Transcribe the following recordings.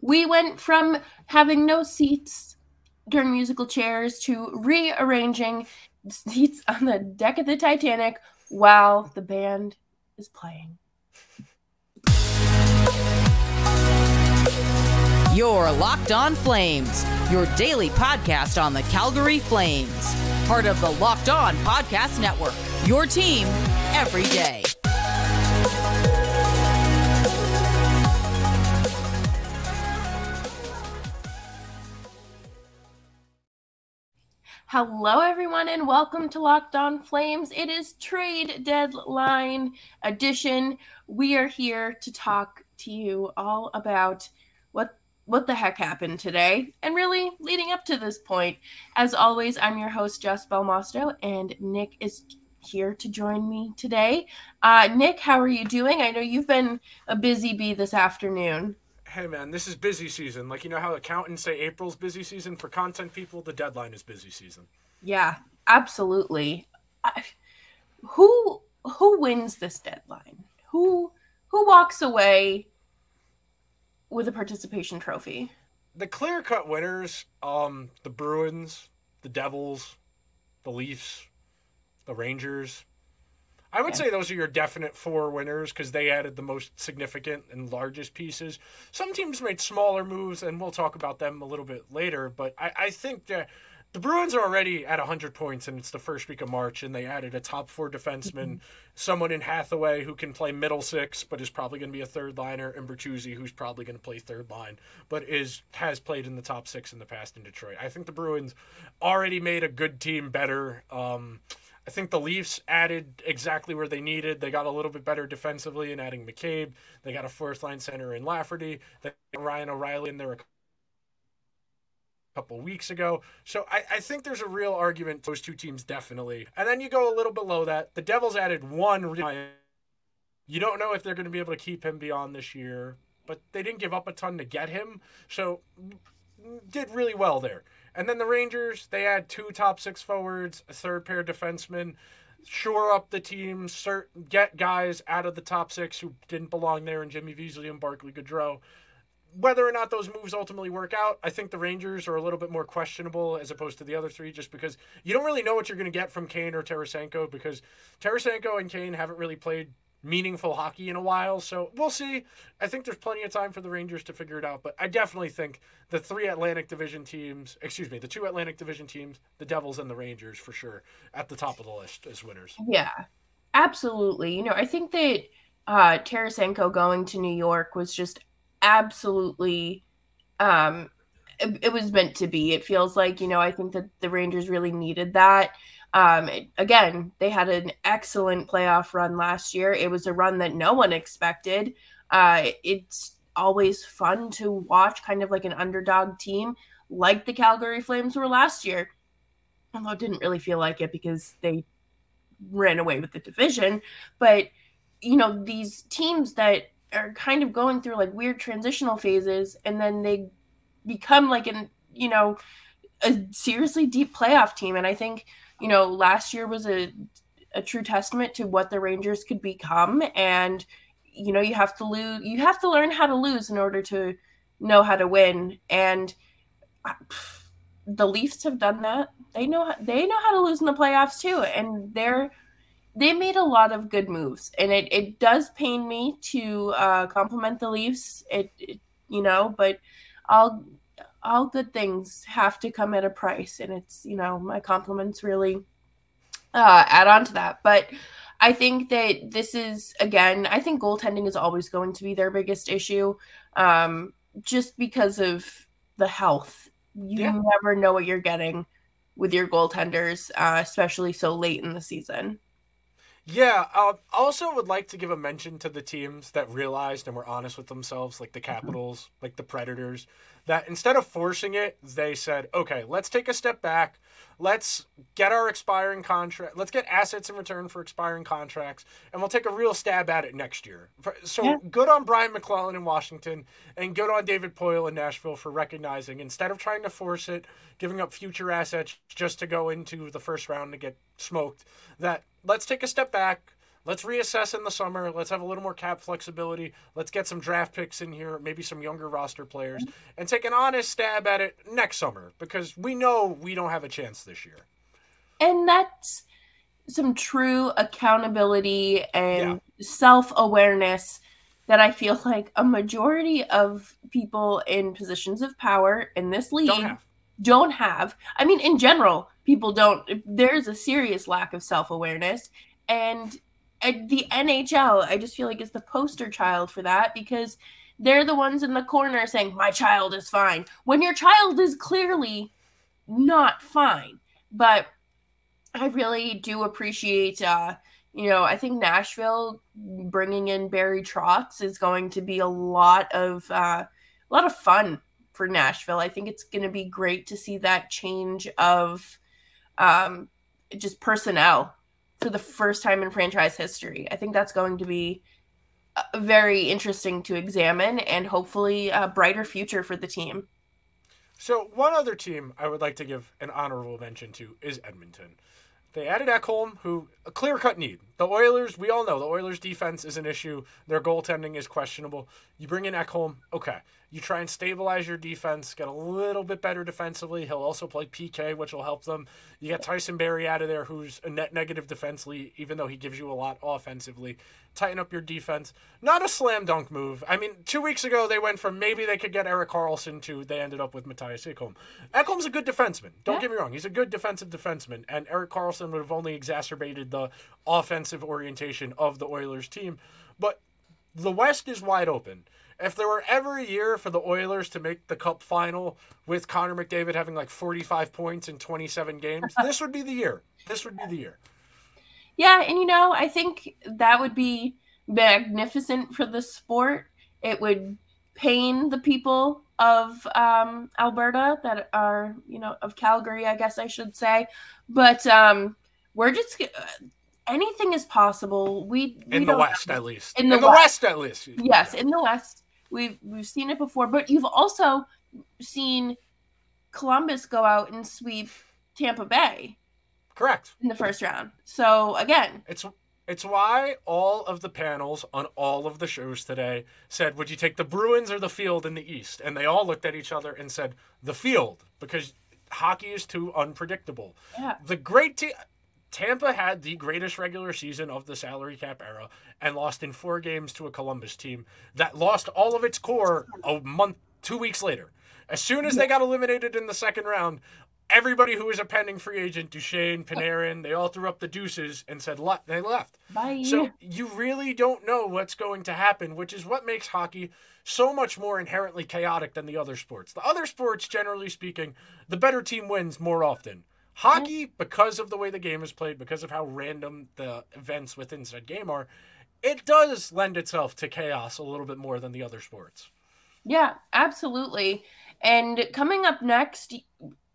We went from having no seats during musical chairs to rearranging seats on the deck of the Titanic while the band is playing. Your Locked On Flames, your daily podcast on the Calgary Flames. Part of the Locked On Podcast Network, your team every day. Hello, everyone, and welcome to Locked On Flames. It is trade deadline edition. We are here to talk to you all about what what the heck happened today, and really leading up to this point. As always, I'm your host Jess Belmosto, and Nick is here to join me today. Uh, Nick, how are you doing? I know you've been a busy bee this afternoon hey man, this is busy season. Like you know how accountants say April's busy season for content people, the deadline is busy season. Yeah, absolutely. I, who who wins this deadline? Who who walks away with a participation trophy? The clear-cut winners, um, the Bruins, the Devils, the Leafs, the Rangers. I would yeah. say those are your definite four winners because they added the most significant and largest pieces. Some teams made smaller moves, and we'll talk about them a little bit later. But I, I think that the Bruins are already at 100 points, and it's the first week of March, and they added a top four defenseman, mm-hmm. someone in Hathaway who can play middle six, but is probably going to be a third liner, and Bertuzzi, who's probably going to play third line, but is has played in the top six in the past in Detroit. I think the Bruins already made a good team better. Um, I think the Leafs added exactly where they needed. They got a little bit better defensively in adding McCabe. They got a fourth line center in Lafferty. They got Ryan O'Reilly in there a couple weeks ago. So I, I think there's a real argument those two teams definitely. And then you go a little below that. The Devils added one. You don't know if they're going to be able to keep him beyond this year, but they didn't give up a ton to get him. So mm, did really well there. And then the Rangers, they had two top six forwards, a third pair defenseman, shore up the team, get guys out of the top six who didn't belong there, and Jimmy Vesey and Barclay Goodrow. Whether or not those moves ultimately work out, I think the Rangers are a little bit more questionable as opposed to the other three, just because you don't really know what you're going to get from Kane or Tarasenko, because Tarasenko and Kane haven't really played meaningful hockey in a while. So we'll see. I think there's plenty of time for the Rangers to figure it out, but I definitely think the three Atlantic Division teams, excuse me, the two Atlantic Division teams, the Devils and the Rangers for sure, at the top of the list as winners. Yeah, absolutely. You know, I think that uh, Tarasenko going to New York was just absolutely. Um, it, it was meant to be. It feels like, you know, I think that the Rangers really needed that. Um, again, they had an excellent playoff run last year. It was a run that no one expected. Uh, it's always fun to watch, kind of like an underdog team, like the Calgary Flames were last year. Although it didn't really feel like it because they ran away with the division. But, you know, these teams that are kind of going through like weird transitional phases and then they become like an, you know, a seriously deep playoff team. And I think you know, last year was a a true testament to what the Rangers could become and you know, you have to lose you have to learn how to lose in order to know how to win and uh, the Leafs have done that. They know they know how to lose in the playoffs too and they're they made a lot of good moves and it, it does pain me to uh, compliment the Leafs. It, it you know, but I'll all good things have to come at a price and it's you know my compliments really uh, add on to that. But i think that this is again i think goaltending is always going to be their biggest issue um, just because of the health. You yeah. never know what you're getting with your goaltenders uh, especially so late in the season yeah, I uh, also would like to give a mention to the teams that realized and were honest with themselves, like the mm-hmm. Capitals, like the Predators, that instead of forcing it, they said, okay, let's take a step back. Let's get our expiring contract. Let's get assets in return for expiring contracts, and we'll take a real stab at it next year. So yeah. good on Brian MacLellan in Washington, and good on David Poile in Nashville for recognizing instead of trying to force it, giving up future assets just to go into the first round to get smoked, that let's take a step back Let's reassess in the summer. Let's have a little more cap flexibility. Let's get some draft picks in here, maybe some younger roster players, and take an honest stab at it next summer because we know we don't have a chance this year. And that's some true accountability and yeah. self awareness that I feel like a majority of people in positions of power in this league don't have. Don't have. I mean, in general, people don't. There's a serious lack of self awareness. And the NHL, I just feel like is the poster child for that because they're the ones in the corner saying, My child is fine, when your child is clearly not fine. But I really do appreciate, uh, you know, I think Nashville bringing in Barry Trotz is going to be a lot of uh, a lot of fun for Nashville. I think it's going to be great to see that change of um, just personnel for the first time in franchise history. I think that's going to be uh, very interesting to examine and hopefully a brighter future for the team. So, one other team I would like to give an honorable mention to is Edmonton. They added Ekholm, who a clear cut need. The Oilers, we all know the Oilers' defense is an issue. Their goaltending is questionable. You bring in Ekholm, okay. You try and stabilize your defense, get a little bit better defensively. He'll also play PK, which will help them. You get Tyson Barrie out of there, who's a net negative defensively, even though he gives you a lot offensively. Tighten up your defense. Not a slam dunk move. I mean, two weeks ago they went from maybe they could get Erik Karlsson to they ended up with Mattias Ekholm. Ekholm's a good defenseman. Don't yeah. get me wrong. He's a good defensive defenseman, and Erik Karlsson would have only exacerbated the orientation of the Oilers team. But the West is wide open if there were ever a year for the Oilers to make the cup final with Connor McDavid having like 45 points in 27 games, this would be the year. This would be the year. Yeah, and you know, I think that would be magnificent for the sport. It would pain the people of um, Alberta that are, you know, of Calgary, I guess I should say. But um, we're just anything is possible. We, we in the West, at least. In the, in the West. West. at least. Yes, in the West. We've we've seen it before, but you've also seen Columbus go out and sweep Tampa Bay. Correct. In the first round. So again, it's it's why all of the panels on all of the shows today said, "Would you take the Bruins or the field in the East?" And they all looked at each other and said, "The field," because hockey is too unpredictable. Yeah. The great team. Tampa had the greatest regular season of the salary cap era and lost in four games to a Columbus team that lost all of its core a month, two weeks later. As soon as they got eliminated in the second round, everybody who was a pending free agent, Duchene, Panarin, they all threw up the deuces and said le- they left. Bye. So you really don't know what's going to happen, which is what makes hockey so much more inherently chaotic than the other sports. The other sports, generally speaking, the better team wins more often. Hockey, because of the way the game is played, because of how random the events within said game are, it does lend itself to chaos a little bit more than the other sports. Yeah, absolutely. And coming up next,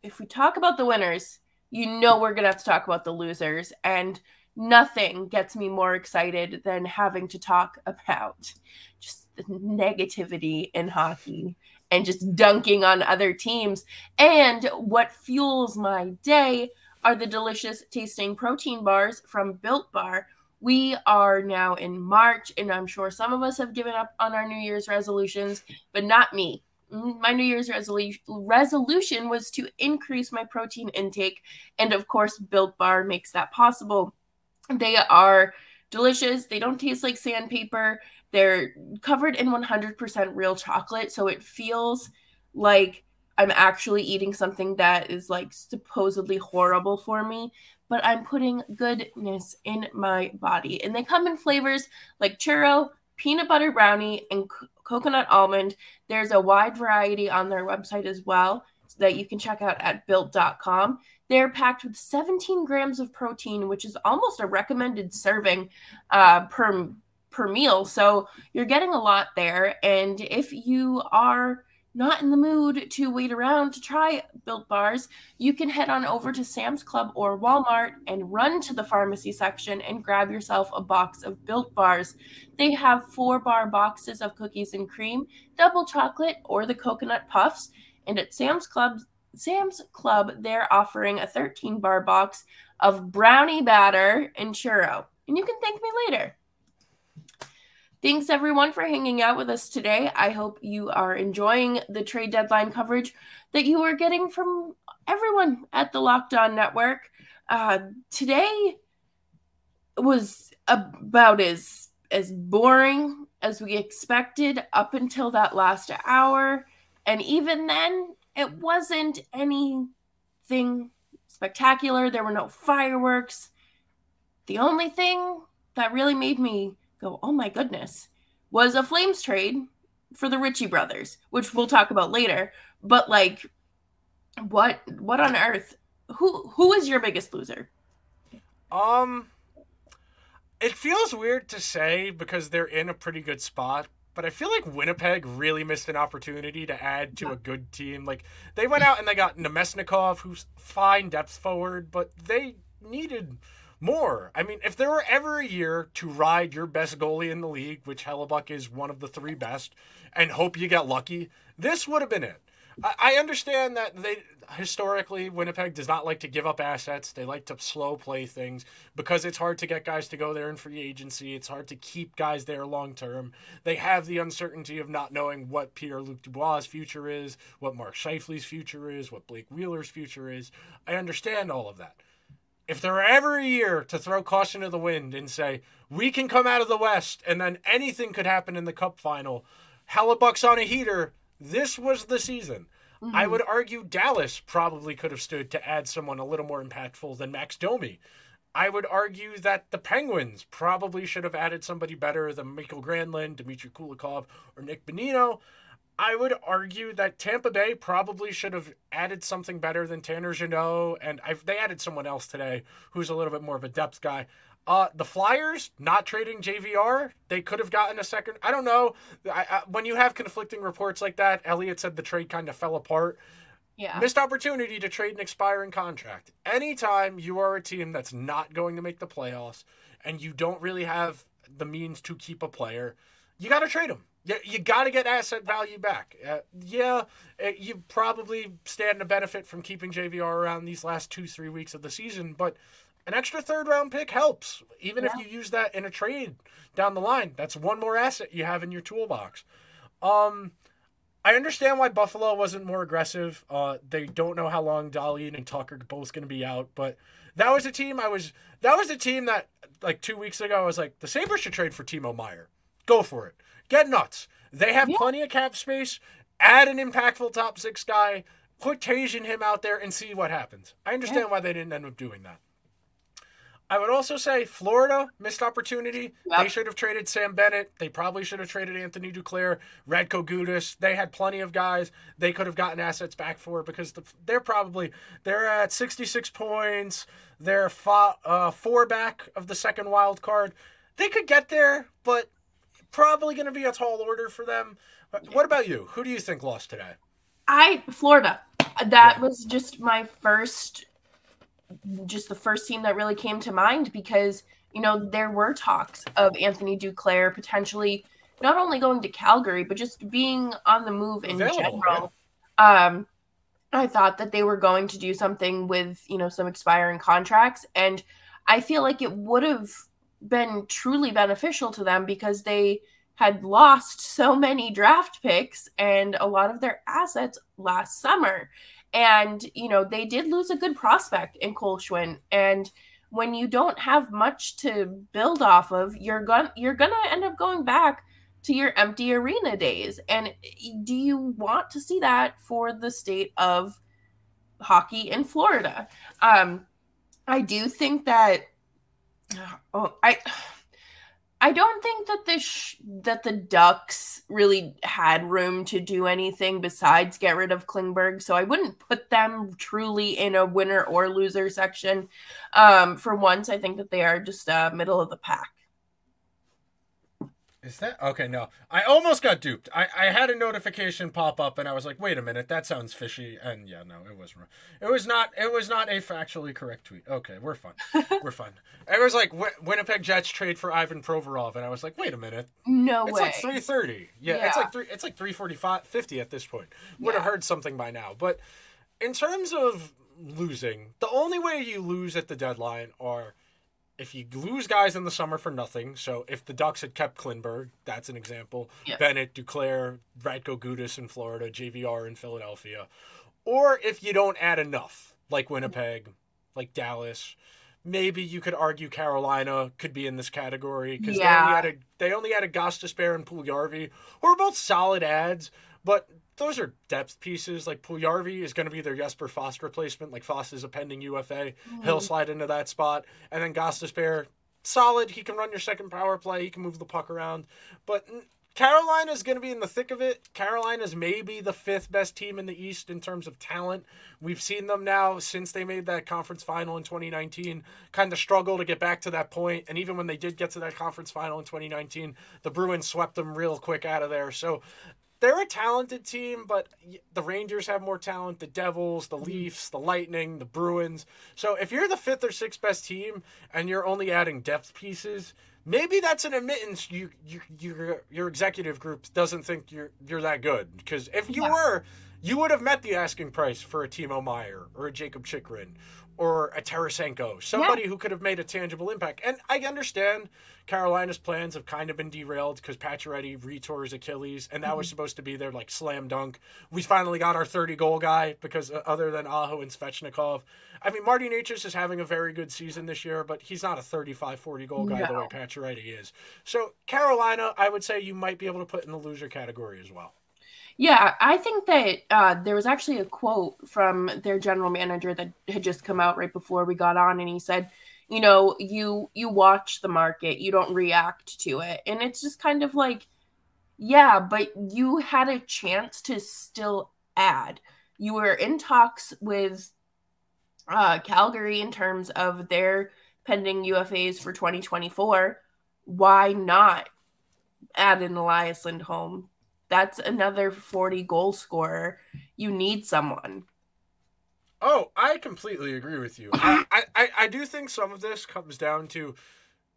if we talk about the winners, you know we're going to have to talk about the losers. And nothing gets me more excited than having to talk about just the negativity in hockey and just dunking on other teams. And what fuels my day are the delicious tasting protein bars from Built Bar. We are now in March, and I'm sure some of us have given up on our New Year's resolutions, but not me. Mm, my New Year's resolution resolution was to increase my protein intake, and of course, Built Bar makes that possible. They are delicious. They don't taste like sandpaper. They're covered in 100% real chocolate, so it feels like I'm actually eating something that is like supposedly horrible for me, but I'm putting goodness in my body. And they come in flavors like churro, peanut butter brownie, and c- coconut almond. There's a wide variety on their website as well that you can check out at built.com. They're packed with 17 grams of protein, which is almost a recommended serving uh, per per meal. So you're getting a lot there. And if you are not in the mood to wait around to try built bars, you can head on over to Sam's Club or Walmart and run to the pharmacy section and grab yourself a box of built bars. They have four bar boxes of cookies and cream, double chocolate, or the coconut puffs. And at Sam's Club, Sam's Club, they're offering a 13 bar box of brownie batter and churro. and you can thank me later. Thanks everyone for hanging out with us today. I hope you are enjoying the trade deadline coverage that you are getting from everyone at the Locked On Network. Uh, today was about as as boring as we expected up until that last hour, and even then, it wasn't anything spectacular. There were no fireworks. The only thing that really made me go, oh my goodness, was a Flames trade for the Ritchie brothers, which we'll talk about later. But like, what what on earth? Who who is your biggest loser? Um, it feels weird to say because they're in a pretty good spot, but I feel like Winnipeg really missed an opportunity to add to a good team. Like they went out and they got Namestnikov, who's fine depth forward, but they needed more. I mean, if there were ever a year to ride your best goalie in the league, which Hellebuyck is one of the three best, and hope you get lucky, this would have been it. I understand that they historically Winnipeg does not like to give up assets. They like to slow play things because it's hard to get guys to go there in free agency. It's hard to keep guys there long term. They have the uncertainty of not knowing what Pierre Luc Dubois' future is, what Mark Scheifele's future is, what Blake Wheeler's future is. I understand all of that if there were ever a year to throw caution to the wind and say we can come out of the West and then anything could happen in the Cup final, Hellebuyck's on a heater. This was the season. Mm-hmm. I would argue Dallas probably could have stood to add someone a little more impactful than Max Domi. I would argue that the Penguins probably should have added somebody better than Mikael Granlund, Dmitry Kulikov, or Nick Bonino. I would argue that Tampa Bay probably should have added something better than Tanner Jeannot, and I've, they added someone else today who's a little bit more of a depth guy. Uh, the Flyers not trading JVR, they could have gotten a second. I don't know. I, I, when you have conflicting reports like that, Elliot said the trade kind of fell apart. Yeah. Missed opportunity to trade an expiring contract. Anytime you are a team that's not going to make the playoffs and you don't really have the means to keep a player, you got to trade them. You, you got to get asset value back. Uh, yeah, it, uh, you probably stand to benefit from keeping JVR around these last two, three weeks of the season, but an extra third round pick helps. Even yeah. if you use that in a trade down the line, that's one more asset you have in your toolbox. Um, I understand why Buffalo wasn't more aggressive. Uh, they don't know how long Dahlin and Tuch are both going to be out, but that was a team I was. That was a team that like two weeks ago I was like, the Sabres should trade for Timo Meier. Go for it. Get nuts. They have yeah. plenty of cap space. Add an impactful top six guy. Put Tajon him out there and see what happens. I understand yeah. why they didn't end up doing that. I would also say Florida missed opportunity. Yep. They should have traded Sam Bennett. They probably should have traded Anthony Duclair, Radko Gudas. They had plenty of guys they could have gotten assets back for because the, they're probably they're at 66 points. They're fo- uh, four back of the second wild card. They could get there, but probably going to be a tall order for them. What about you? Who do you think lost today? I Florida. That yeah. was just my first just the first team that really came to mind because you know there were talks of Anthony Duclair potentially not only going to Calgary but just being on the move in Available, general. Yeah. Um I thought that they were going to do something with, you know, some expiring contracts and I feel like it would have been truly beneficial to them because they had lost so many draft picks and a lot of their assets last summer. And, you know, they did lose a good prospect in Cole Schwindt. And when you don't have much to build off of, you're gonna you're gonna end up going back to your empty arena days. And do you want to see that for the state of hockey in Florida? Um, I do think that oh, I I don't think that the sh- that the Ducks really had room to do anything besides get rid of Klingberg, so I wouldn't put them truly in a winner or loser section. Um, for once, I think that they are just uh, middle of the pack. Is that okay? No, I almost got duped. I, I had a notification pop up, and I was like, "Wait a minute, that sounds fishy." And yeah, no, it was it was not it was not a factually correct tweet. Okay, we're fine, we're fine. It was like Winnipeg Jets trade for Ivan Provorov, and I was like, "Wait a minute, no it's way." It's like three thirty. Yeah, yeah, it's like three. It's like three forty five, fifty at this point. Would have heard something by now, but in terms of losing, the only way you lose at the deadline are if you lose guys in the summer for nothing, so if the Ducks had kept Klingberg, that's an example. Yeah. Bennett, Duclair, Radko Gudas in Florida, JVR in Philadelphia, or if you don't add enough, like Winnipeg, like Dallas, maybe you could argue Carolina could be in this category because they only Yeah. had a they only had a Gostisbehere and Puljujarvi, who are both solid ads, but those are depth pieces. Like Puljujarvi is going to be their Jesper Fast replacement. Like Fast is a pending UFA, he'll slide into that spot, and then Gostisbehere, solid. He can run your second power play. He can move the puck around, but. mm, Carolina's going to be in the thick of it. Carolina's maybe the fifth best team in the East in terms of talent. We've seen them now since they made that conference final in 2019 kind of struggle to get back to that point. And even when they did get to that conference final in 2019, the Bruins swept them real quick out of there. So they're a talented team, but the Rangers have more talent. The Devils, the mhm. Leafs, the Lightning, the Bruins. So if you're the fifth or sixth best team and you're only adding depth pieces, maybe that's an admittance you, you your your executive group doesn't think you're you're that good. Because if you Yeah. were, you would have met the asking price for a Timo Meier or a Jakob Chychrun or a Tarasenko, somebody who could have made a tangible impact. And I understand Carolina's plans have kind of been derailed because Pacioretty retore his Achilles, and that was supposed to be their like slam dunk. We finally got our 30 goal guy because uh, other than Aho and Svechnikov, I mean Marty Necas is having a very good season this year, but he's not a 35, 40 goal guy the way Pacioretty is. So Carolina, I would say you might be able to put in the loser category as well. Yeah, I think that uh, there was actually a quote from their general manager that had just come out right before we got on, and he said, "You know, you you watch the market, you don't react to it," and it's just kind of like, yeah, but you had a chance to still add. You were in talks with uh, Calgary in terms of their pending UFAs for 2024. Why not add in Elias Lindholm? That's another 40 goal scorer. You need someone. Oh, I completely agree with you. I, I, I- do think some of this comes down to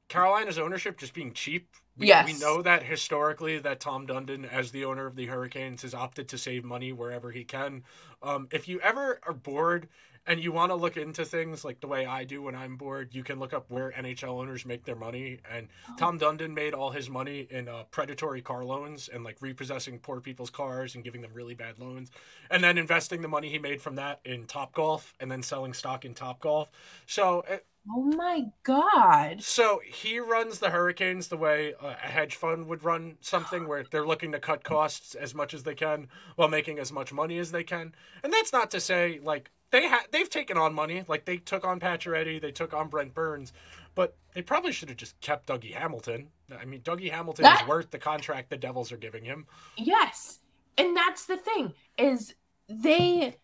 Carolina's ownership just being cheap. We, Yes. we know that historically that Tom Dundon, as the owner of the Hurricanes, has opted to save money wherever he can. Um, if you ever are bored and you want to look into things like the way I do when I'm bored, you can look up where NHL owners make their money. And Tom Dundon made all his money in uh, predatory car loans and like repossessing poor people's cars and giving them really bad loans, and then investing the money he made from that in Top Golf and then selling stock in Top Golf. So. uh, Oh my god. so he runs the Hurricanes the way a hedge fund would run something where they're looking to cut costs as much as they can while making as much money as they can. And that's not to say like they ha- they've taken on money, like they took on Pacioretty, they took on Brent Burns, but they probably should have just kept Dougie Hamilton. I mean, Dougie Hamilton That- is worth the contract the Devils are giving him. Yes. And that's the thing is they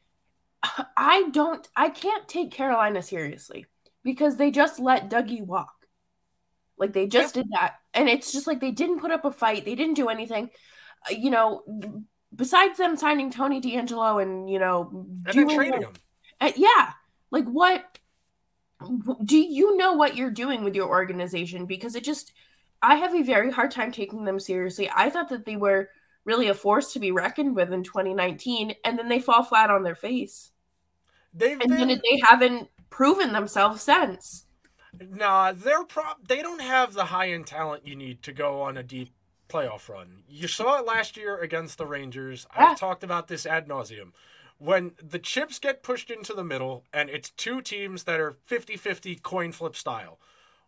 I don't I can't take Carolina seriously because they just let Dougie walk. Like they just did that. And it's just like they didn't put up a fight. They didn't do anything. Uh, You know, besides them signing Tony DeAngelo and, you know, And doing trading him. Uh, yeah. Like what do you know what you're doing with your organization because it just I have a very hard time taking them seriously. I thought that they were really a force to be reckoned with in 2019 and then they fall flat on their face. They've And been then they haven't proven themselves since. Nah, they're pro- they don't have the high end talent you need to go on a deep playoff run. You saw it last year against the Rangers. Yeah. I've talked about this ad nauseum. When the chips get pushed into the middle and it's two teams that are 50 50 coin flip style,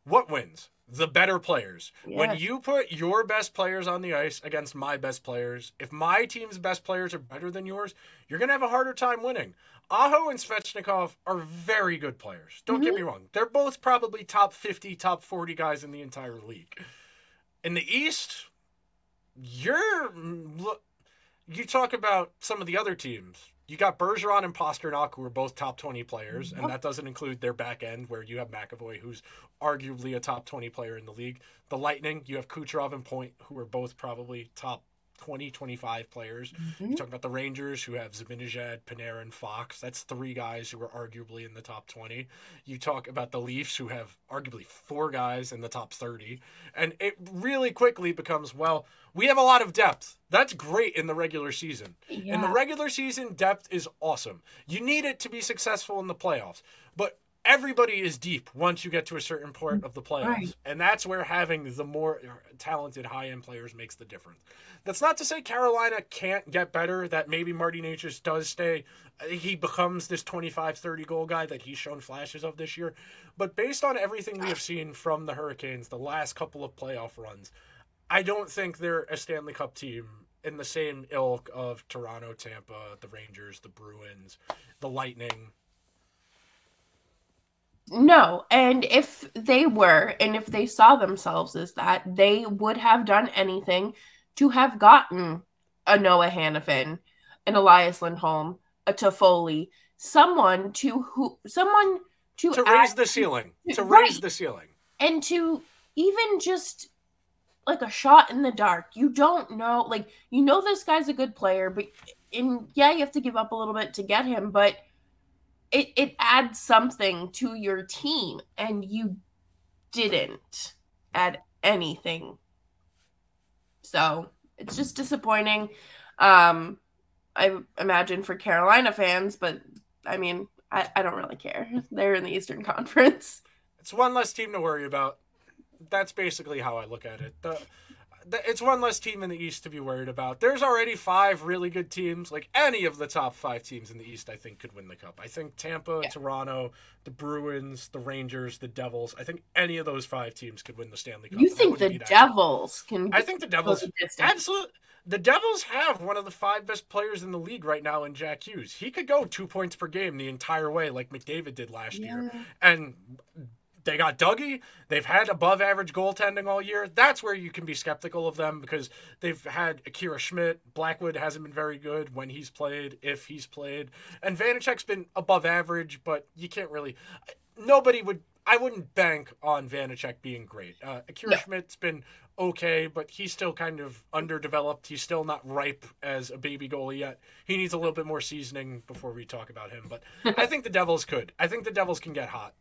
what wins? The better players. When you put your best players on the ice against my best players, if my team's best players are better than yours, you're going to have a harder time winning. Aho and Svechnikov are very good players. Don't get mm-hmm. me wrong. They're both probably top 50, top 40 guys in the entire league. In the East, you're you talk about some of the other teams. You got Bergeron and Pastrnak, who are both top 20 players, and oh. that doesn't include their back end, where you have McAvoy, who's arguably a top 20 player in the league. The Lightning, you have Kucherov and Point, who are both probably top 20, 25 players. Mm-hmm. You talk about the Rangers, who have Zibanejad, Panarin, Fox. That's three guys who are arguably in the top 20. You talk about the Leafs, who have arguably four guys in the top 30. And it really quickly becomes, well, we have a lot of depth. That's great in the regular season. In the regular season, depth is awesome. You need it to be successful in the playoffs. But everybody is deep once you get to a certain point of the playoffs. Right. And that's where having the more talented high end players makes the difference. That's not to say Carolina can't get better, that maybe Marty Necas does stay. He becomes this 25 30 goal guy that he's shown flashes of this year. But based on everything we have seen from the Hurricanes, the last couple of playoff runs, I don't think they're a Stanley Cup team in the same ilk of Toronto, Tampa, the Rangers, the Bruins, the Lightning. No, and if they were, and if they saw themselves as that, they would have done anything to have gotten a Noah Hanifin, an Elias Lindholm, a Toffoli, someone to who, someone to, To add- raise the ceiling. To Right. raise the ceiling. and to even just like a shot in the dark. You don't know, like you know this guy's a good player, but and yeah, you have to give up a little bit to get him, but it it adds something to your team, and you didn't add anything. So it's just disappointing. Um, I imagine for Carolina fans, but I mean, I, I don't really care. They're in the Eastern Conference. It's one less team to worry about. That's basically how I look at it. The, it's one less team in the East to be worried about. There's already five really good teams. Like any of the top five teams in the East, I think could win the cup. I think Tampa, Yeah. Toronto, the Bruins, the Rangers, the Devils. I think any of those five teams could win the Stanley Cup. You think the. Devils can? I think the Devils absolutely. The Devils have one of the five best players in the league right now in Jack Hughes. He could go two points per game the entire way, like McDavid did last year. And they got Dougie. They've had above average goaltending all year. That's where you can be skeptical of them because they've had Akira Schmid. Blackwood hasn't been very good when he's played, if he's played. And Vanacek's been above average, but you can't really. Nobody would. I wouldn't bank on Vanacek being great. Uh, Akira No. Schmid's been okay, but he's still kind of underdeveloped. He's still not ripe as a baby goalie yet. He needs a little bit more seasoning before we talk about him. But I think the Devils could. I think the Devils can get hot.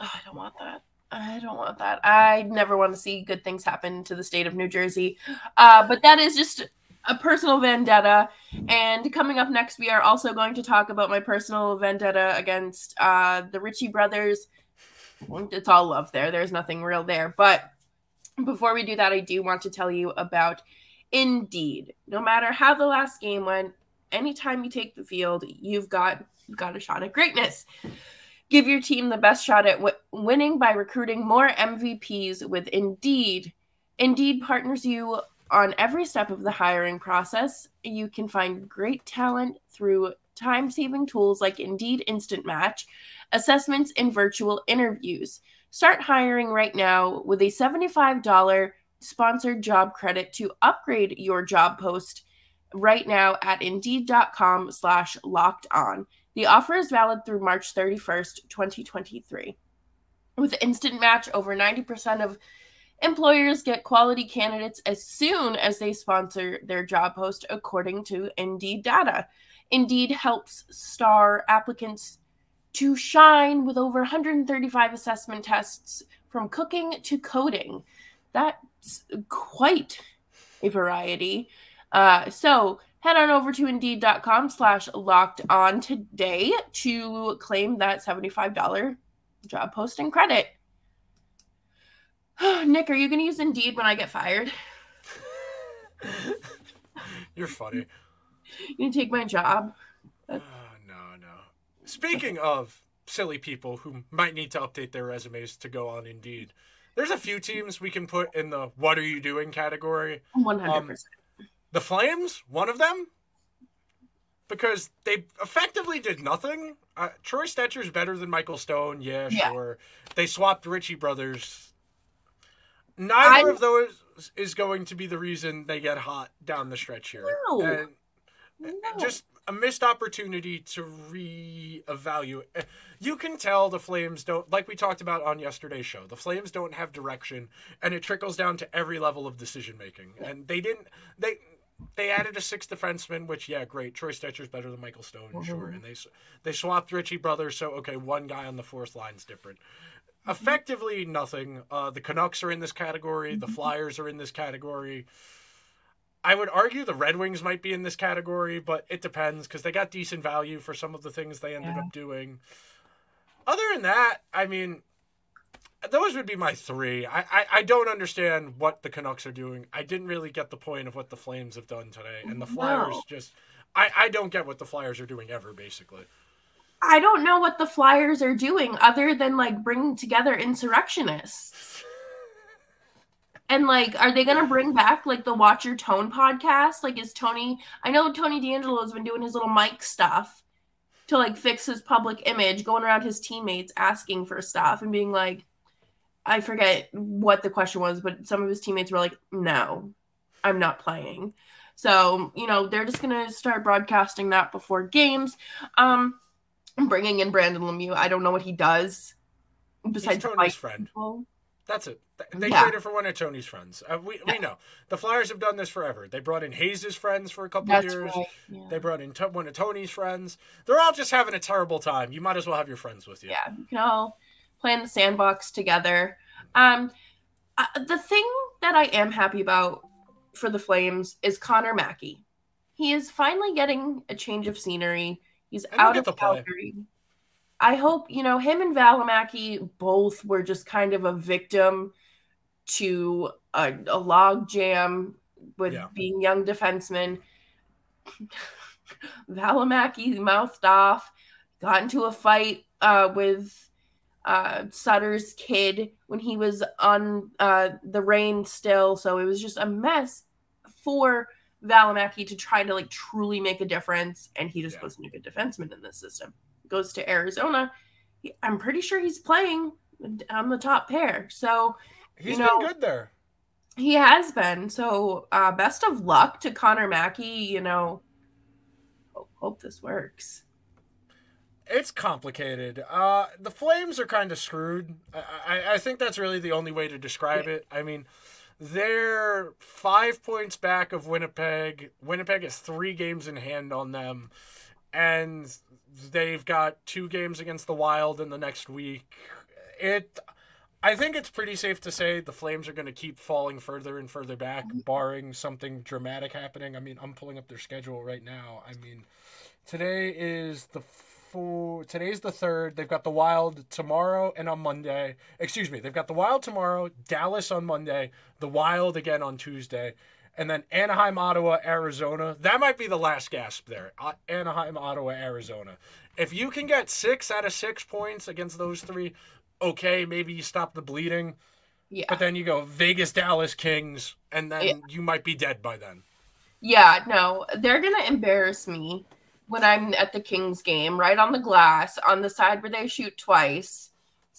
Oh, I don't want that. I don't want that. I never want to see good things happen to the state of New Jersey. Uh, but that is just a personal vendetta. And coming up next, we are also going to talk about my personal vendetta against uh, the Ritchie brothers. It's all love there. There's nothing real there. But before we do that, I do want to tell you about Indeed. No matter how the last game went, anytime you take the field, you've got you've got a shot at greatness. Give your team the best shot at w- winning by recruiting more MVPs with Indeed. Indeed partners you on every step of the hiring process. You can find great talent through time saving tools like Indeed Instant Match, assessments, and virtual interviews. Start hiring right now with a $75 sponsored job credit to upgrade your job post right now at indeed.com slash locked on. The offer is valid through March 31st, 2023. With Instant Match, over 90% of employers get quality candidates as soon as they sponsor their job post, according to Indeed data. Indeed helps star applicants to shine with over 135 assessment tests from cooking to coding. That's quite a variety. Uh, so head on over to indeed.com slash locked on today to claim that $75 job posting credit. Nick, are you going to use Indeed when I get fired? You're funny. You take my job? Uh, no, no. Speaking of silly people who might need to update their resumes to go on Indeed, there's a few teams we can put in the "What are you doing?" category. 100%. The Flames, one of them, because they effectively did nothing. Uh, Troy Stecher's better than Michael Stone, yeah, Yeah. sure. They swapped Ritchie Brothers. Neither I- of those is going to be the reason they get hot down the stretch here. No. And No. just a missed opportunity to reevaluate. You can tell the Flames don't, like we talked about on yesterday's show, the Flames don't have direction, and it trickles down to every level of decision making. And they didn't. They they added a sixth defenseman, which yeah, great. Troy Stecher's better than Michael Stone, sure. And they they swapped Ritchie Brothers, so okay, one guy on the fourth line's different. Effectively nothing. Uh, the Canucks are in this category. The Flyers are in this category. I would argue the Red Wings might be in this category, but it depends because they got decent value for some of the things they ended Yeah. up doing. other than that, I mean, those would be my three. I, I, I don't understand what the Canucks are doing. I didn't really get the point of what the Flames have done today, and the Flyers No. just. I, I don't get what the Flyers are doing ever, basically. I don't know what the Flyers are doing other than like bringing together insurrectionists. And like, are they gonna bring back like the Watch Your Tone podcast? Like, is Tony? I know Tony DeAngelo has been doing his little mic stuff to like fix his public image, going around his teammates asking for stuff and being like, I forget what the question was, but some of his teammates were like, "No, I'm not playing." So you know, they're just gonna start broadcasting that before games. Um, bringing in Brendan Lemieux. I don't know what he does besides Tony's fight friend. people. That's it. They Yeah. traded for one of Tony's friends. Uh, we, we know. The Flyers have done this forever. They brought in Hayes' friends for a couple That's years. right. Yeah. They brought in one of Tony's friends. They're all just having a terrible time. You might as well have your friends with you. yeah, you can all play in the sandbox together. Um, uh, the thing that I am happy about for the Flames is Connor Mackey. He is finally getting a change of scenery. He's out of to play. I hope you know him and Valimaki both were just kind of a victim to a, a log jam with Yeah. being young defensemen. Valimaki mouthed off, got into a fight uh, with uh, Sutter's kid when he was on uh, the rain still. So it was just a mess for Valimaki to try to like truly make a difference. And he just Yeah. wasn't a good defenseman in this system. Goes to Arizona. I'm pretty sure he's playing on the top pair. So He's You know- been good there. he has been. So uh, best of luck to Connor Mackey. You know, hope, hope this works. It's complicated. Uh, the Flames are kind of screwed. I, I, I think that's really the only way to describe it. I mean, they're five points back of Winnipeg. Winnipeg has three games in hand on them, and they've got two games against the Wild in the next week. It. I think it's pretty safe to say the Flames are going to keep falling further and further back, mm-hmm. barring something dramatic happening. I mean, I'm pulling up their schedule right now. I mean, today is the four. Today's the third. They've got the Wild tomorrow and on Monday. Excuse me. They've got the Wild tomorrow, Dallas on Monday, the Wild again on Tuesday, and then Anaheim, Ottawa, Arizona. That might be the last gasp there. Uh, Anaheim, Ottawa, Arizona. If you can get six out of six points against those three, okay, maybe you stop the bleeding. Yeah. But then you go Vegas, Dallas, Kings, and then Yeah. you might be dead by then. Yeah, no, they're gonna embarrass me when I'm at the Kings game, right on the glass, on the side where they shoot twice.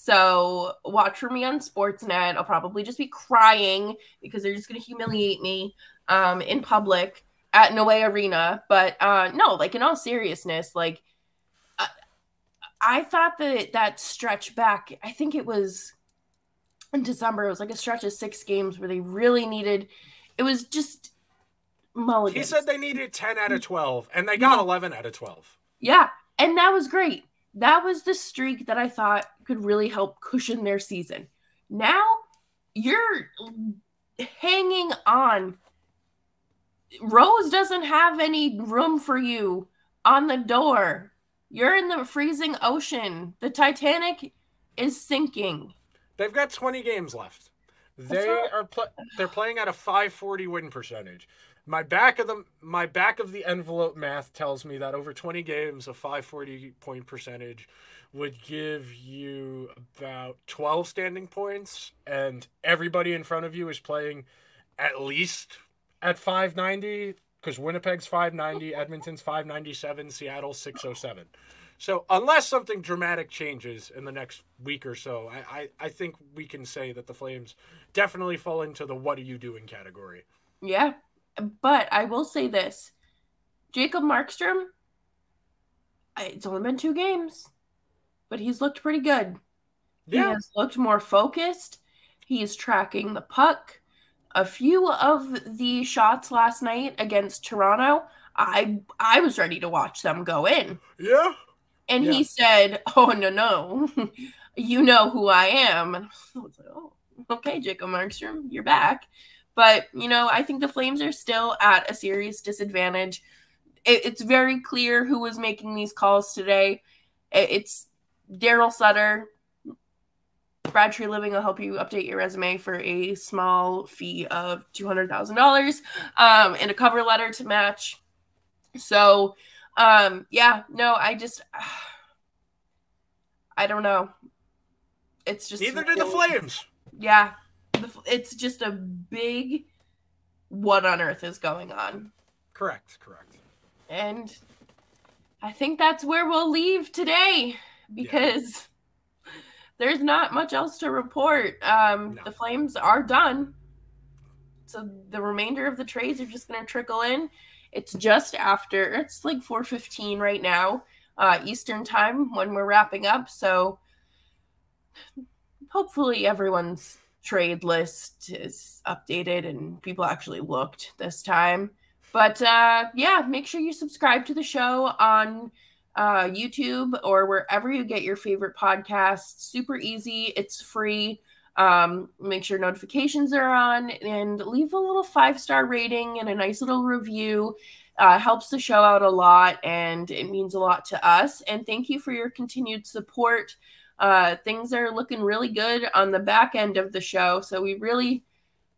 So watch for me on Sportsnet. I'll probably just be crying because they're just gonna humiliate me um, in public at Noe Arena. But uh, no, like in all seriousness, like I, I thought that that stretch back, I think it was in December. It was like a stretch of six games where they really needed. It was just mulligans. He said they needed 10 out of 12, and they got 11 out of 12. Yeah, and that was great. That was the streak that I thought could really help cushion their season. Now you're hanging on. Rose doesn't have any room for you on the door. You're in the freezing ocean. The Titanic is sinking. They've got 20 games left. They are pl- they're playing at a 540 win percentage. My back of the my back of the envelope math tells me that over 20 games a 540 point percentage would give you about 12 standing points and everybody in front of you is playing at least at 590 because Winnipeg's 590, Edmonton's 597, Seattle's 607. So unless something dramatic changes in the next week or so, I, I, I think we can say that the Flames definitely fall into the what are you doing category. Yeah. But I will say this Jacob Markstrom, it's only been two games, but he's looked pretty good. He has looked more focused. He is tracking the puck. A few of the shots last night against Toronto, I I was ready to watch them go in. Yeah. And Yeah. he said, "Oh no, no, you know who I am." And I was like, "Oh, okay, Jacob Markstrom, you're back." But you know, I think the Flames are still at a serious disadvantage. It, it's very clear who was making these calls today. It- it's Daryl Sutter, Brad Treliving will help you update your resume for a small fee of $200,000 um, and a cover letter to match. So, um, yeah, no, I just, I don't know. It's just neither did the Flames. Yeah, it's just a big what on earth is going on. Correct, correct. And I think that's where we'll leave today because yeah. there's not much else to report. Um, no. The Flames are done. So the remainder of the trades are just going to trickle in. It's just after, it's like 4.15 right now, uh, Eastern time when we're wrapping up. So hopefully everyone's trade list is updated and people actually looked this time. But uh, yeah, make sure you subscribe to the show on uh, YouTube or wherever you get your favorite podcasts. Super easy, it's free. Um, make sure notifications are on and leave a little five star rating and a nice little review. Uh, helps the show out a lot and it means a lot to us. And thank you for your continued support. Uh, things are looking really good on the back end of the show. So we really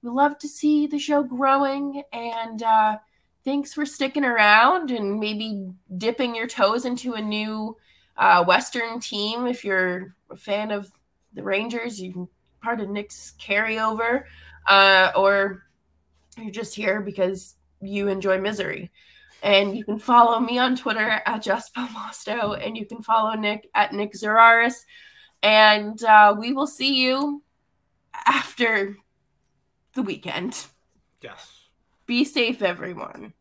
we love to see the show growing. And uh, thanks for sticking around and maybe dipping your toes into a new uh, Western team. If you're a fan of the Rangers, you can part of Nick's carryover, uh, or you're just here because you enjoy misery. And you can follow me on Twitter at Mosto, and you can follow Nick at Nick Zeraris. And uh, we will see you after the weekend. Yes. Be safe, everyone.